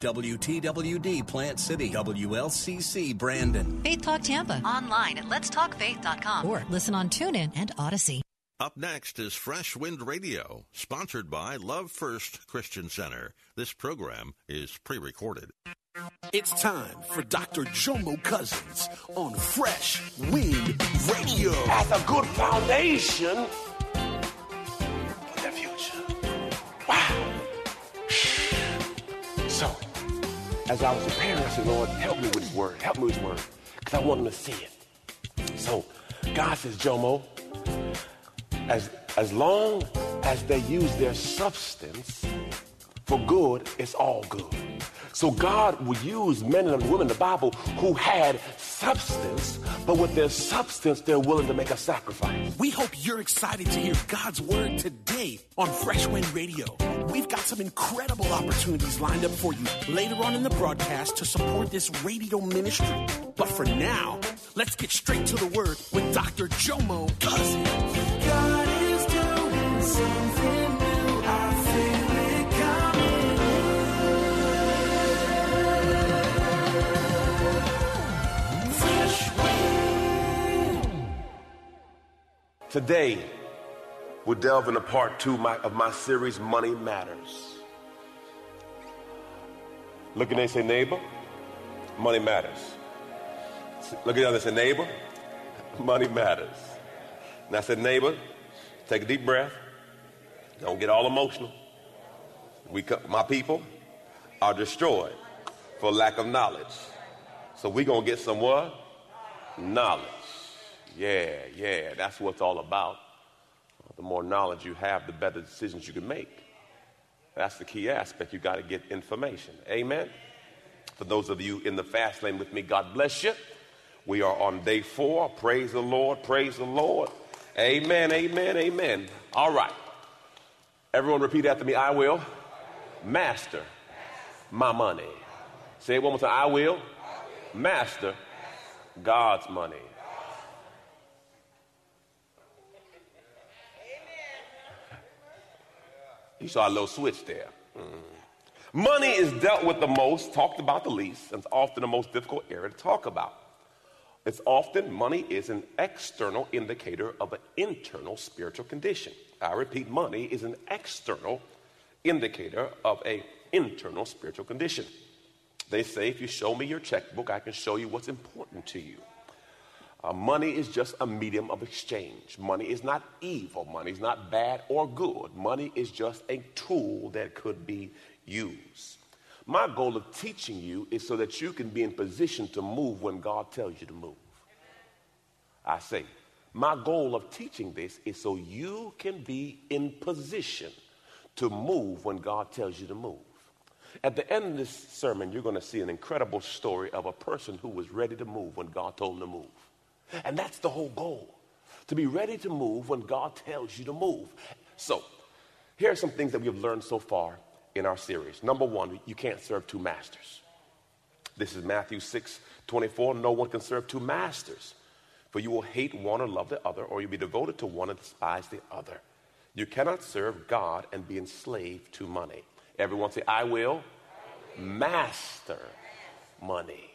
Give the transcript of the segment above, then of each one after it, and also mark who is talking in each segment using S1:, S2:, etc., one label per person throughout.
S1: WTWD Plant City, WLCC Brandon.
S2: Faith Talk Tampa.
S3: Online at letstalkfaith.com.
S2: Or listen on TuneIn and Odyssey.
S4: Up next is Fresh Wind Radio, sponsored by Love First Christian Center. This program is pre recorded.
S5: It's time for Dr. Jomo Cousins on Fresh Wind Radio.
S6: As a good foundation as I was preparing, I said, Lord, help me with His word. Help me with His word. Because I want them to see it. So, God says, Jomo, as, as long as they use their substance for good, it's all good. So God would use men and women in the Bible who had substance, but with their substance, they're willing to make a sacrifice.
S5: We hope you're excited to hear God's word today on Fresh Wind Radio. We've got some incredible opportunities lined up for you later on in the broadcast to support this radio ministry. But for now, let's get straight to the word with Dr. Jomo Cousins.
S6: Today, we'll delve into part two my, of my series, Money Matters. Look at they say, neighbor, money matters. Look at the other say, neighbor, money matters. And I said, neighbor, take a deep breath. Don't get all emotional. We, my people are destroyed for lack of knowledge. So we're going to get some what? Knowledge. Yeah, yeah, that's what it's all about. The more knowledge you have, the better decisions you can make. That's the key aspect. You got to get information. Amen. For those of you in the fast lane with me, God bless you. We are on day four. Praise the Lord. Praise the Lord. Amen. Amen. Amen. All right. Everyone repeat after me. I will master my money. Say it one more time. I will master God's money. You saw a little switch there. Mm. Money is dealt with the most, talked about the least, and it's often the most difficult area to talk about. It's often money is an external indicator of an internal spiritual condition. I repeat, money is an external indicator of an internal spiritual condition. They say if you show me your checkbook, I can show you what's important to you. Uh, money is just a medium of exchange. Money is not evil. Money is not bad or good. Money is just a tool that could be used. My goal of teaching you is so that you can be in position to move when God tells you to move. I say, my goal of teaching this is so you can be in position to move when God tells you to move. At the end of this sermon, you're going to see an incredible story of a person who was ready to move when God told him to move. And that's the whole goal to be ready to move when God tells you to move. So, here are some things that we have learned so far in our series. Number one, you can't serve two masters. This is Matthew 6 24. No one can serve two masters, for you will hate one or love the other, or you'll be devoted to one and despise the other. You cannot serve God and be enslaved to money. Everyone say, I will master money.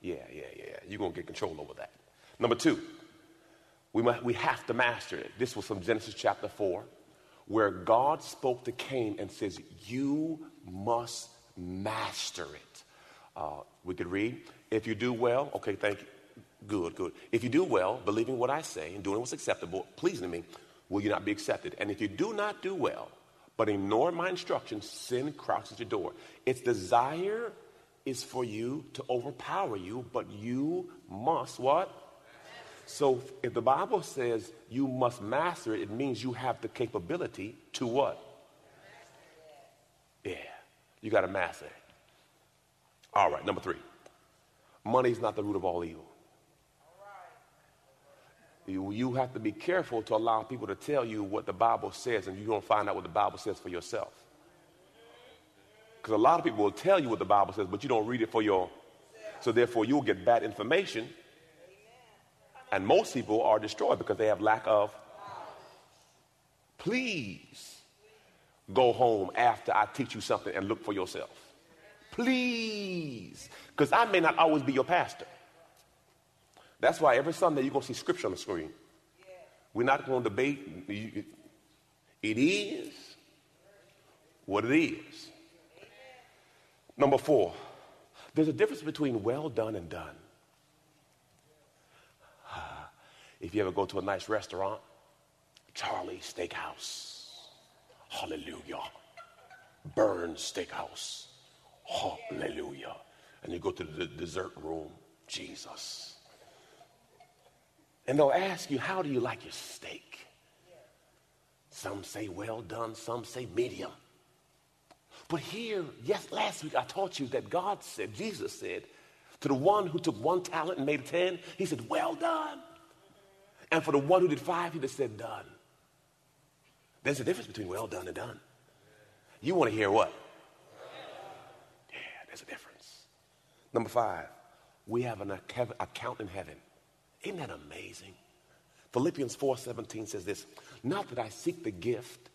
S6: Yeah, yeah, yeah. You're going to get control over that. Number two, we, must, we have to master it. This was from Genesis chapter 4, where God spoke to Cain and says, You must master it. Uh, we could read, If you do well, okay, thank you. Good, good. If you do well, believing what I say and doing what's acceptable, pleasing to me, will you not be accepted? And if you do not do well, but ignore my instructions, sin crouches at your door. Its desire is for you to overpower you, but you must what? So if the Bible says you must master it, it means you have the capability to what? Yeah, you got to master it. All right, number three. Money is not the root of all evil. You, you have to be careful to allow people to tell you what the Bible says, and you don't find out what the Bible says for yourself. Because a lot of people will tell you what the Bible says, but you don't read it for your. So therefore, you'll get bad information, and most people are destroyed because they have lack of. Please go home after I teach you something and look for yourself. Please, because I may not always be your pastor. That's why every Sunday you're going to see scripture on the screen. We're not going to debate. It is what it is. Number four, there's a difference between well done and done. If you ever go to a nice restaurant, Charlie Steakhouse, hallelujah. Bern's Steakhouse, hallelujah. And you go to the dessert room, Jesus. And they'll ask you, How do you like your steak? Some say well done, some say medium. But here, yes, last week I taught you that God said, Jesus said, to the one who took one talent and made it ten, he said, Well done. And for the one who did five, he just said, Done. There's a difference between well done and done. You want to hear what? Yeah, there's a difference. Number five, we have an account in heaven. Isn't that amazing? Philippians 4:17 says this, not that I seek the gift,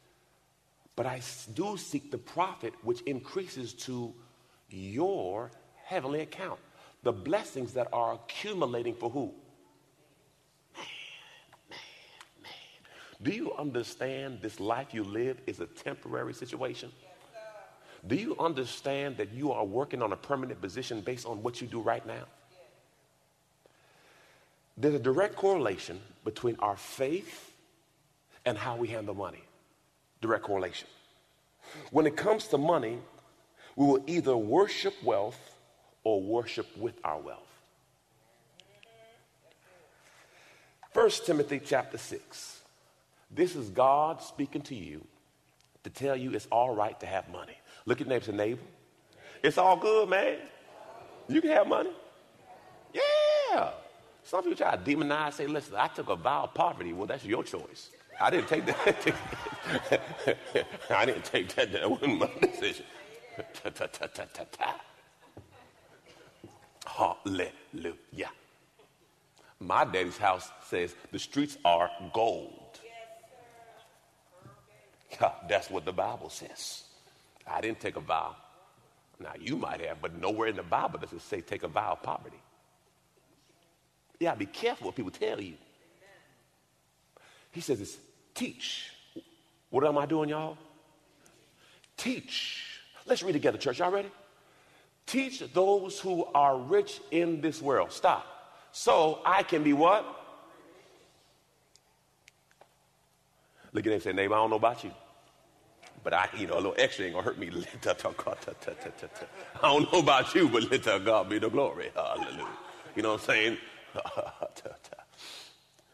S6: but I do seek the profit which increases to your heavenly account. The blessings that are accumulating for who? Man, man, man. Do you understand this life you live is a temporary situation? Do you understand that you are working on a permanent position based on what you do right now? There's a direct correlation between our faith and how we handle money. Direct correlation. When it comes to money, we will either worship wealth or worship with our wealth. 1 Timothy chapter 6. This is God speaking to you to tell you it's all right to have money. Look at neighbor to neighbor. It's all good, man. You can have money. Yeah. Some people try to demonize, say, listen, I took a vow of poverty. Well, that's your choice. I didn't take that. I didn't take that. That wasn't my decision. Hallelujah. My daddy's house says the streets are gold. That's what the Bible says. I didn't take a vow. Now, you might have, but nowhere in the Bible does it say take a vow of poverty. Yeah, be careful what people tell you. He says it's teach. What am I doing, y'all? Teach. Let's read together, church. Y'all ready? Teach those who are rich in this world. Stop. So I can be what? Look at him and say, neighbor, I don't know about you. But I, you know, a little extra ain't gonna hurt me. I don't know about you, but let God be the glory. Hallelujah. You know what I'm saying?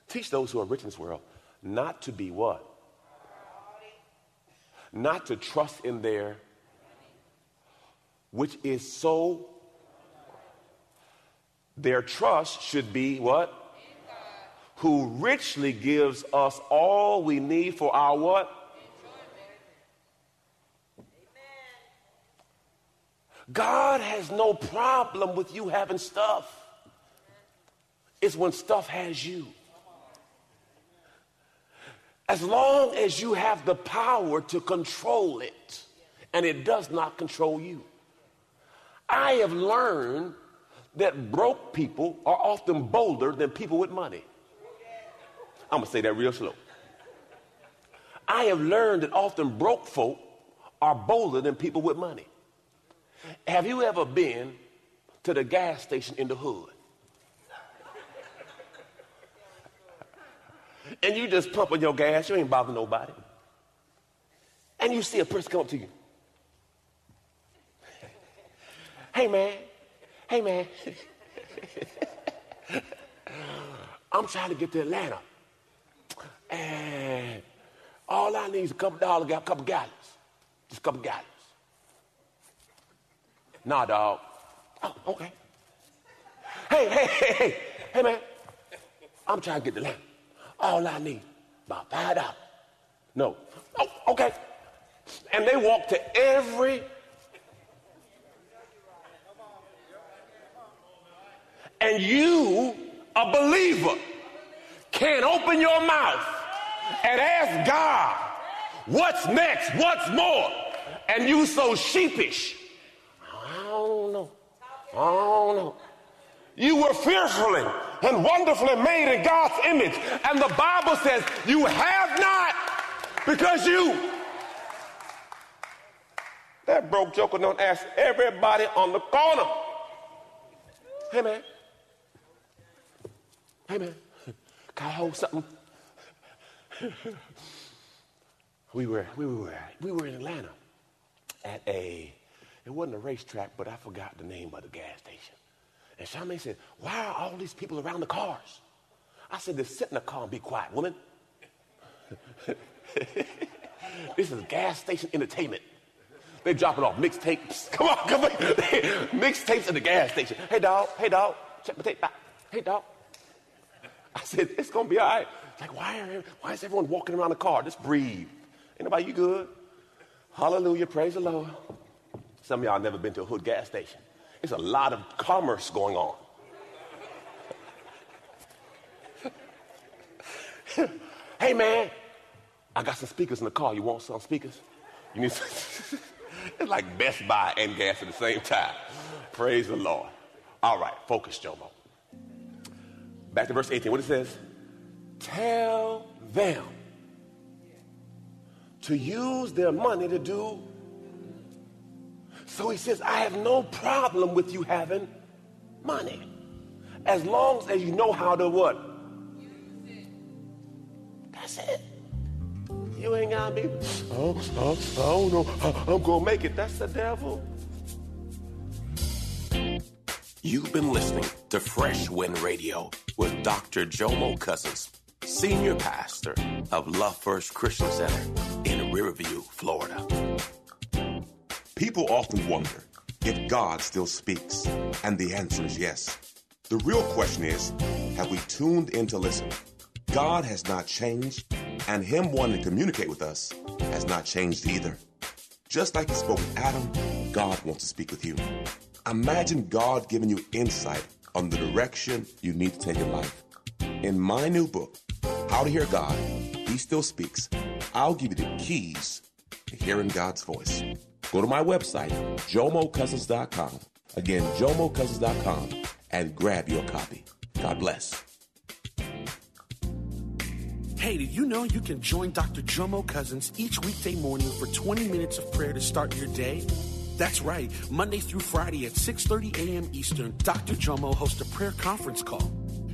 S6: Teach those who are rich in this world not to be what? Not to trust in their, which is so. Their trust should be what? Who richly gives us all we need for our what? God has no problem with you having stuff. It's when stuff has you. As long as you have the power to control it and it does not control you. I have learned that broke people are often bolder than people with money. I'm going to say that real slow. I have learned that often broke folk are bolder than people with money. Have you ever been to the gas station in the hood? and you just pumping your gas, you ain't bothering nobody. And you see a person come up to you. Hey man, hey man. I'm trying to get to Atlanta. And all I need is a couple dollars, got a couple gallons. Just a couple gallons. Nah, dog. Oh, okay. Hey, hey, hey, hey, hey, man. I'm trying to get the lamp. All I need, about five dollars. No. Oh, okay. And they walk to every and you, a believer, can't open your mouth and ask God, what's next? What's more? And you so sheepish. I don't know. I don't know. You were fearfully and wonderfully made in God's image. And the Bible says you have not because you. That broke joker don't ask everybody on the corner. Hey man. Hey man. Can I hold something? We were we were we were in Atlanta at a it wasn't a racetrack, but I forgot the name of the gas station. And Charmaine said, Why are all these people around the cars? I said, Just sit in the car and be quiet, woman. this is gas station entertainment. They dropping off mixtapes. Come on, come on. mixtapes in the gas station. Hey, dog. Hey, dog. Check my tape. out. Hey, dog. I said, it's going to be all right. Like, why, are, why is everyone walking around the car? Just breathe. Ain't nobody, you good? Hallelujah. Praise the Lord. Some of y'all never been to a hood gas station. There's a lot of commerce going on. hey, man, I got some speakers in the car. You want some speakers? You need some? it's like Best Buy and gas at the same time. Praise the Lord. All right, focus, Jomo. Back to verse 18. What it says? Tell them to use their money to do. So he says, I have no problem with you having money. As long as you know how to what? That's it. You ain't gotta be, oh, oh, I don't know, I'm gonna make it. That's the devil.
S1: You've been listening to Fresh Wind Radio with Dr. Jomo Cousins, Senior Pastor of Love First Christian Center in Riverview, Florida.
S7: People often wonder if God still speaks, and the answer is yes. The real question is have we tuned in to listen? God has not changed, and Him wanting to communicate with us has not changed either. Just like He spoke with Adam, God wants to speak with you. Imagine God giving you insight on the direction you need to take in life. In my new book, How to Hear God, He Still Speaks, I'll give you the keys to hearing God's voice. Go to my website, jomocousins.com. Again, jomocousins.com, and grab your copy. God bless.
S5: Hey, did you know you can join Dr. Jomo Cousins each weekday morning for 20 minutes of prayer to start your day? That's right. Monday through Friday at 6:30 a.m. Eastern, Dr. Jomo hosts a prayer conference call.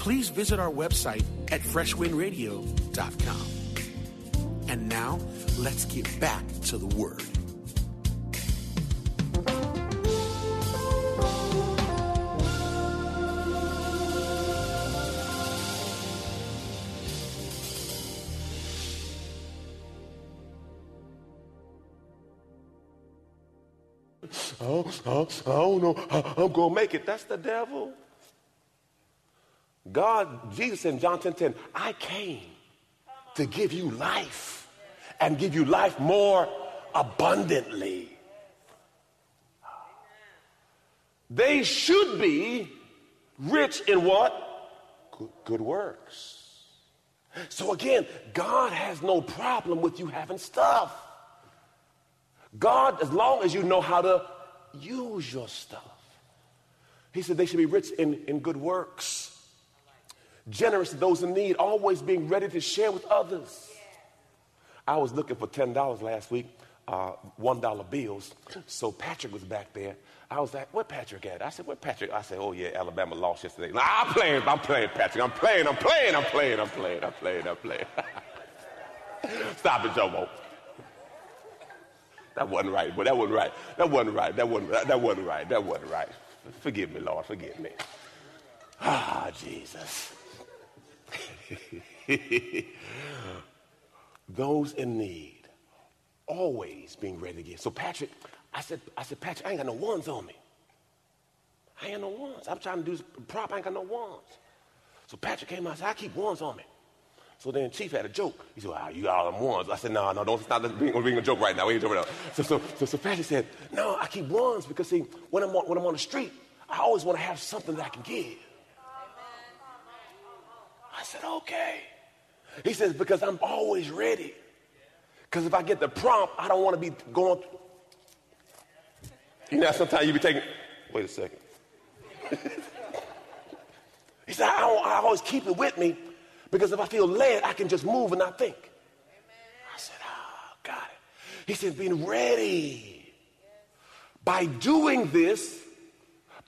S5: please visit our website at freshwindradio.com. And now, let's get back to the Word.
S6: Oh, oh, I don't know. I'm going to make it. That's the devil. God, Jesus in John 10 10, I came to give you life and give you life more abundantly. They should be rich in what? Good, works. So again, God has no problem with you having stuff. God, as long as you know how to use your stuff. He said they should be rich in, in good works, generous to those in need, always being ready to share with others. I was looking for $10 last week. uh, $1 bills. So Patrick was back there. I was like, where Patrick at? I said, where Patrick? I said, oh yeah, Alabama lost yesterday. Nah, I'm playing, I'm playing, Patrick. I'm playing, I'm playing, I'm playing, I'm playing, I'm playing, I'm playing. Stop it, Jomo. That wasn't right, but that wasn't right. That wasn't right. That wasn't right. That wasn't right. That wasn't right. Forgive me, Lord. Forgive me. Ah, Jesus. Those in need, always being ready to give. So Patrick, I said, I said, Patrick, I ain't got no ones on me. I ain't got no ones. I'm trying to do prop. I ain't got no ones. So Patrick came out and said, I keep ones on me. So then Chief had a joke. He said, well, you got all them ones. I said, no, no, don't stop being, being a joke right now. We ain't joking. So, so, so, so Patrick said, no, I keep ones because, see, when I'm, on, when I'm on the street, I always want to have something that I can give. I said, okay. He says, because I'm always ready. Because if I get the prompt, I don't want to be going. You know, sometimes you be taking, wait a second. he said, I, I always keep it with me because if I feel led, I can just move and not think. I said, oh, got it. He said, being ready. By doing this,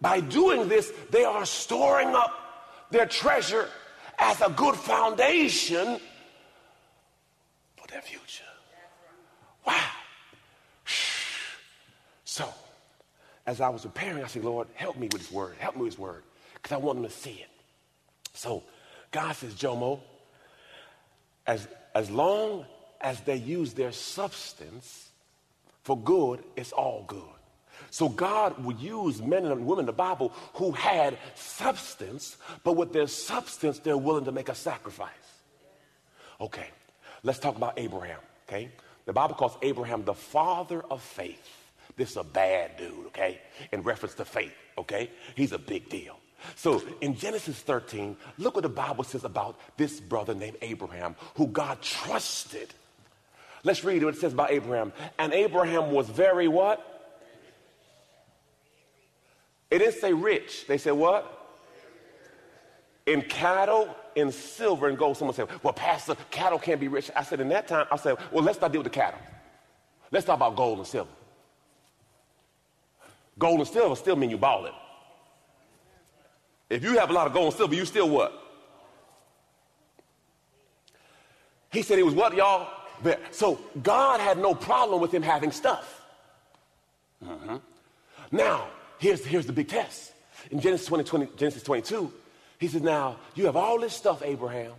S6: by doing this, they are storing up their treasure as a good foundation for their future. Wow. So, as I was preparing, I said, Lord, help me with this word. Help me with this word. Because I want them to see it. So, God says, Jomo, as, as long as they use their substance for good, it's all good. So God would use men and women in the Bible who had substance, but with their substance, they're willing to make a sacrifice. Okay, let's talk about Abraham, okay? The Bible calls Abraham the father of faith. This is a bad dude, okay? In reference to faith, okay? He's a big deal. So in Genesis 13, look what the Bible says about this brother named Abraham, who God trusted. Let's read what it says about Abraham. And Abraham was very what? It didn't say rich. They said what? In cattle, in silver, and gold. Someone said, well, Pastor, cattle can't be rich. I said, in that time, I said, well, let's not deal with the cattle. Let's talk about gold and silver. Gold and silver still mean you balling. If you have a lot of gold and silver, you still what? He said he was what, y'all? So God had no problem with him having stuff. Mm-hmm. Now, here's, here's the big test. In Genesis, 20, 20, Genesis 22, he says, Now, you have all this stuff, Abraham.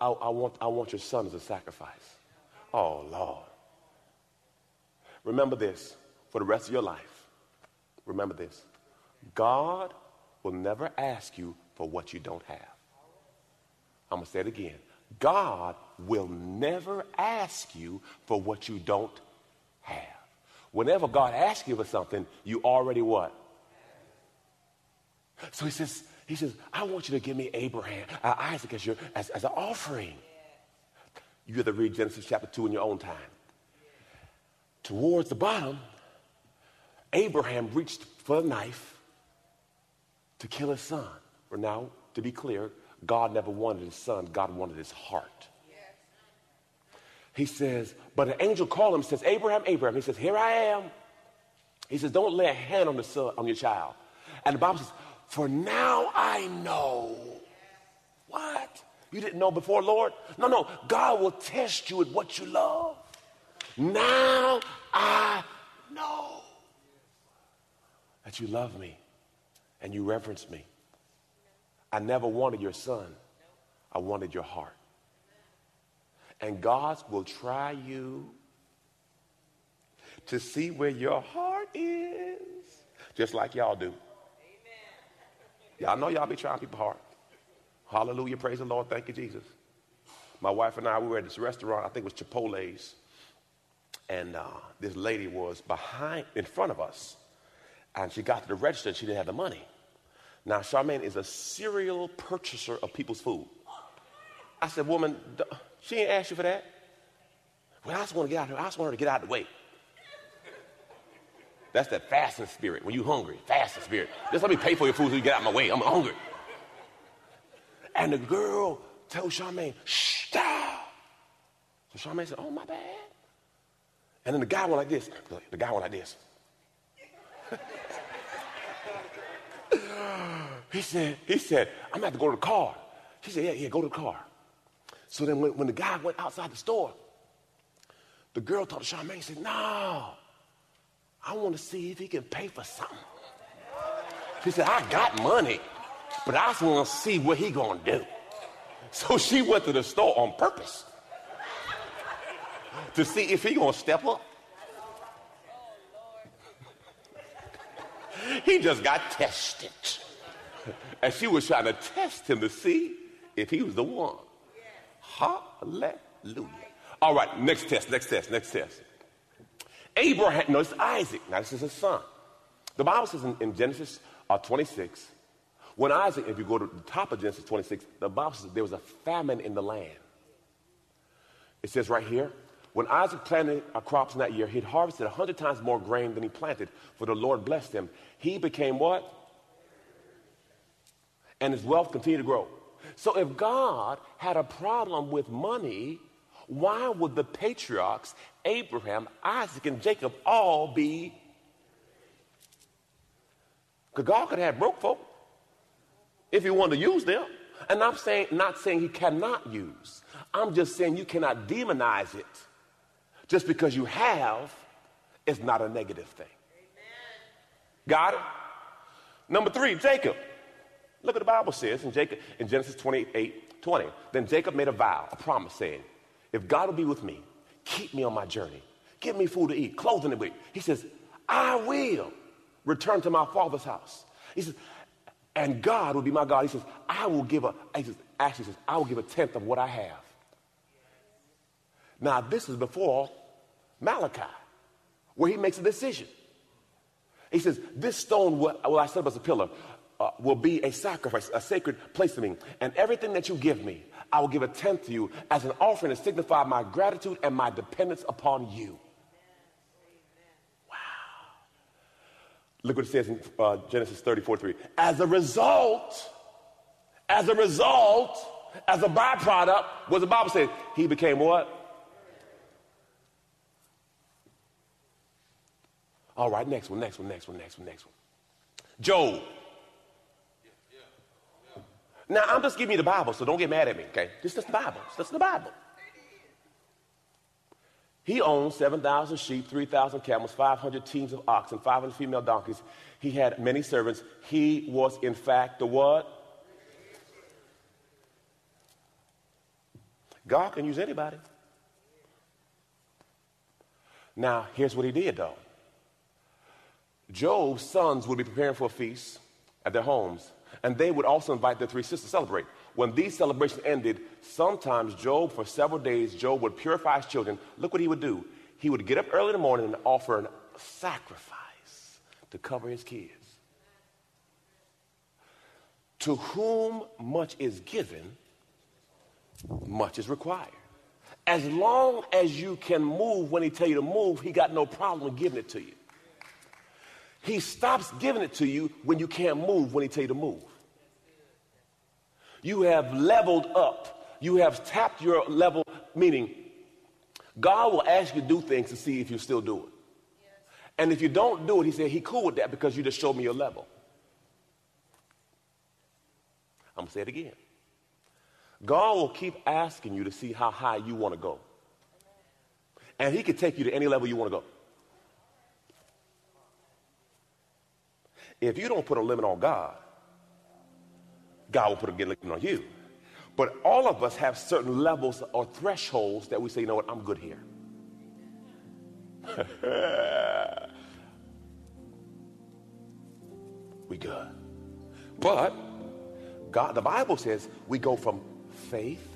S6: I, I, want, I want your son as a sacrifice. Oh, Lord. Remember this for the rest of your life. Remember this God will never ask you for what you don't have. I'm going to say it again. God will never ask you for what you don't have. Whenever God asks you for something, you already what? So he says, he says, I want you to give me Abraham, uh, Isaac as, your, as, as an offering. You have to read Genesis chapter 2 in your own time. Towards the bottom, Abraham reached for the knife to kill his son. Well, now, to be clear, God never wanted his son, God wanted his heart. He says, but an angel called him says, Abraham, Abraham. He says, Here I am. He says, Don't lay a hand on the son, on your child. And the Bible says, For now I know. What? You didn't know before, Lord? No, no. God will test you at what you love. Now I know that you love me and you reverence me. I never wanted your son, I wanted your heart. And God will try you to see where your heart is, just like y'all do. Y'all know y'all be trying people's heart. Hallelujah. Praise the Lord. Thank you, Jesus. My wife and I, we were at this restaurant, I think it was Chipotle's. And uh, this lady was behind, in front of us. And she got to the register and she didn't have the money. Now, Charmaine is a serial purchaser of people's food. I said, woman, she ain't asked you for that. Well, I just want to get out of here. I just want her to get out of the way. That's that fasting spirit. When you hungry, fasting spirit. Just let me pay for your food so you get out of my way. I'm hungry. And the girl told Charmaine, stop. So Charmaine said, oh, my bad. And then the guy went like this. The guy went like this. he said, he said, I'm gonna have to go to the car. She said, yeah, yeah, go to the car. So then when, when the guy went outside the store, the girl talked to Charmaine, said, no, I want to see if he can pay for something. She said, I got money, but I just want to see what he gonna do. So she went to the store on purpose to see if he gonna step up. he just got tested. And she was trying to test him to see if he was the one. Hallelujah. All right, next test, next test, next test. Abraham, no, it's Isaac. Now, this is his son. The Bible says in, in Genesis uh, 26, when Isaac, if you go to the top of Genesis 26, the Bible says there was a famine in the land. It says right here, when Isaac planted crops in that year, he'd harvested a hundred times more grain than he planted, for the Lord blessed him. He became what? And his wealth continued to grow. So if God had a problem with money, why would the patriarchs, Abraham, Isaac, and Jacob, all be? Because God could have broke folk if he wanted to use them. And I'm saying, not saying he cannot use. I'm just saying you cannot demonize it. Just because you have it's not a negative thing. Got it? Number three, Jacob. Look what the Bible says in Jacob in Genesis 28, 20. Then Jacob made a vow, a promise, saying, If God will be with me, keep me on my journey, give me food to eat, clothing to wear. He says, I will return to my father's house. He says, and God will be my God. He says, I will give a, he says, actually says, I will give a tenth of what I have. Now, this is before Malachi, where he makes a decision. He says, This stone will, will I set up as a pillar, uh, will be a sacrifice, a sacred place to me. And everything that you give me, I will give a tenth to you as an offering to signify my gratitude and my dependence upon you. Wow. Look what it says in uh, Genesis 34 3. As a result, as a result, as a byproduct, what the Bible says? He became what? All right, next one, next one, next one, next one, next one. Job. Now, I'm just giving you the Bible, so don't get mad at me, okay? This is the Bible. This is the Bible. He owned 7,000 sheep, 3,000 camels, 500 teams of oxen, 500 female donkeys. He had many servants. He was, in fact, the what? God can use anybody. Now, here's what he did, though. Job's sons would be preparing for a feast at their homes, and they would also invite their three sisters to celebrate. When these celebrations ended, sometimes Job, for several days, Job would purify his children. Look what he would do. He would get up early in the morning and offer a sacrifice to cover his kids. To whom much is given, much is required. As long as you can move when he tell you to move, he got no problem giving it to you. He stops giving it to you when you can't move when he tell you to move. You have leveled up. You have tapped your level, meaning God will ask you to do things to see if you still do it. And if you don't do it, he said, he cool with that because you just showed me your level. I'm going to say it again. God will keep asking you to see how high you want to go. And he can take you to any level you want to go. If you don't put a limit on God, God will put a limit on you. But all of us have certain levels or thresholds that we say, you know what, I'm good here. we good. But God, the Bible says we go from faith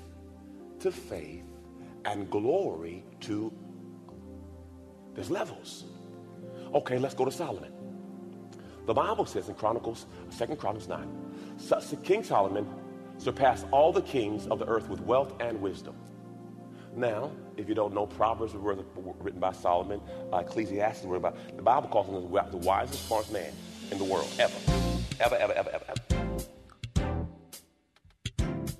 S6: to faith and glory to there's levels. Okay, let's go to Solomon. The Bible says in Chronicles, Second Chronicles 9, King Solomon surpassed all the kings of the earth with wealth and wisdom. Now, if you don't know, Proverbs were written by Solomon, uh, Ecclesiastes were about. The Bible calls him the wisest, smartest man in the world ever, ever, ever, ever, ever.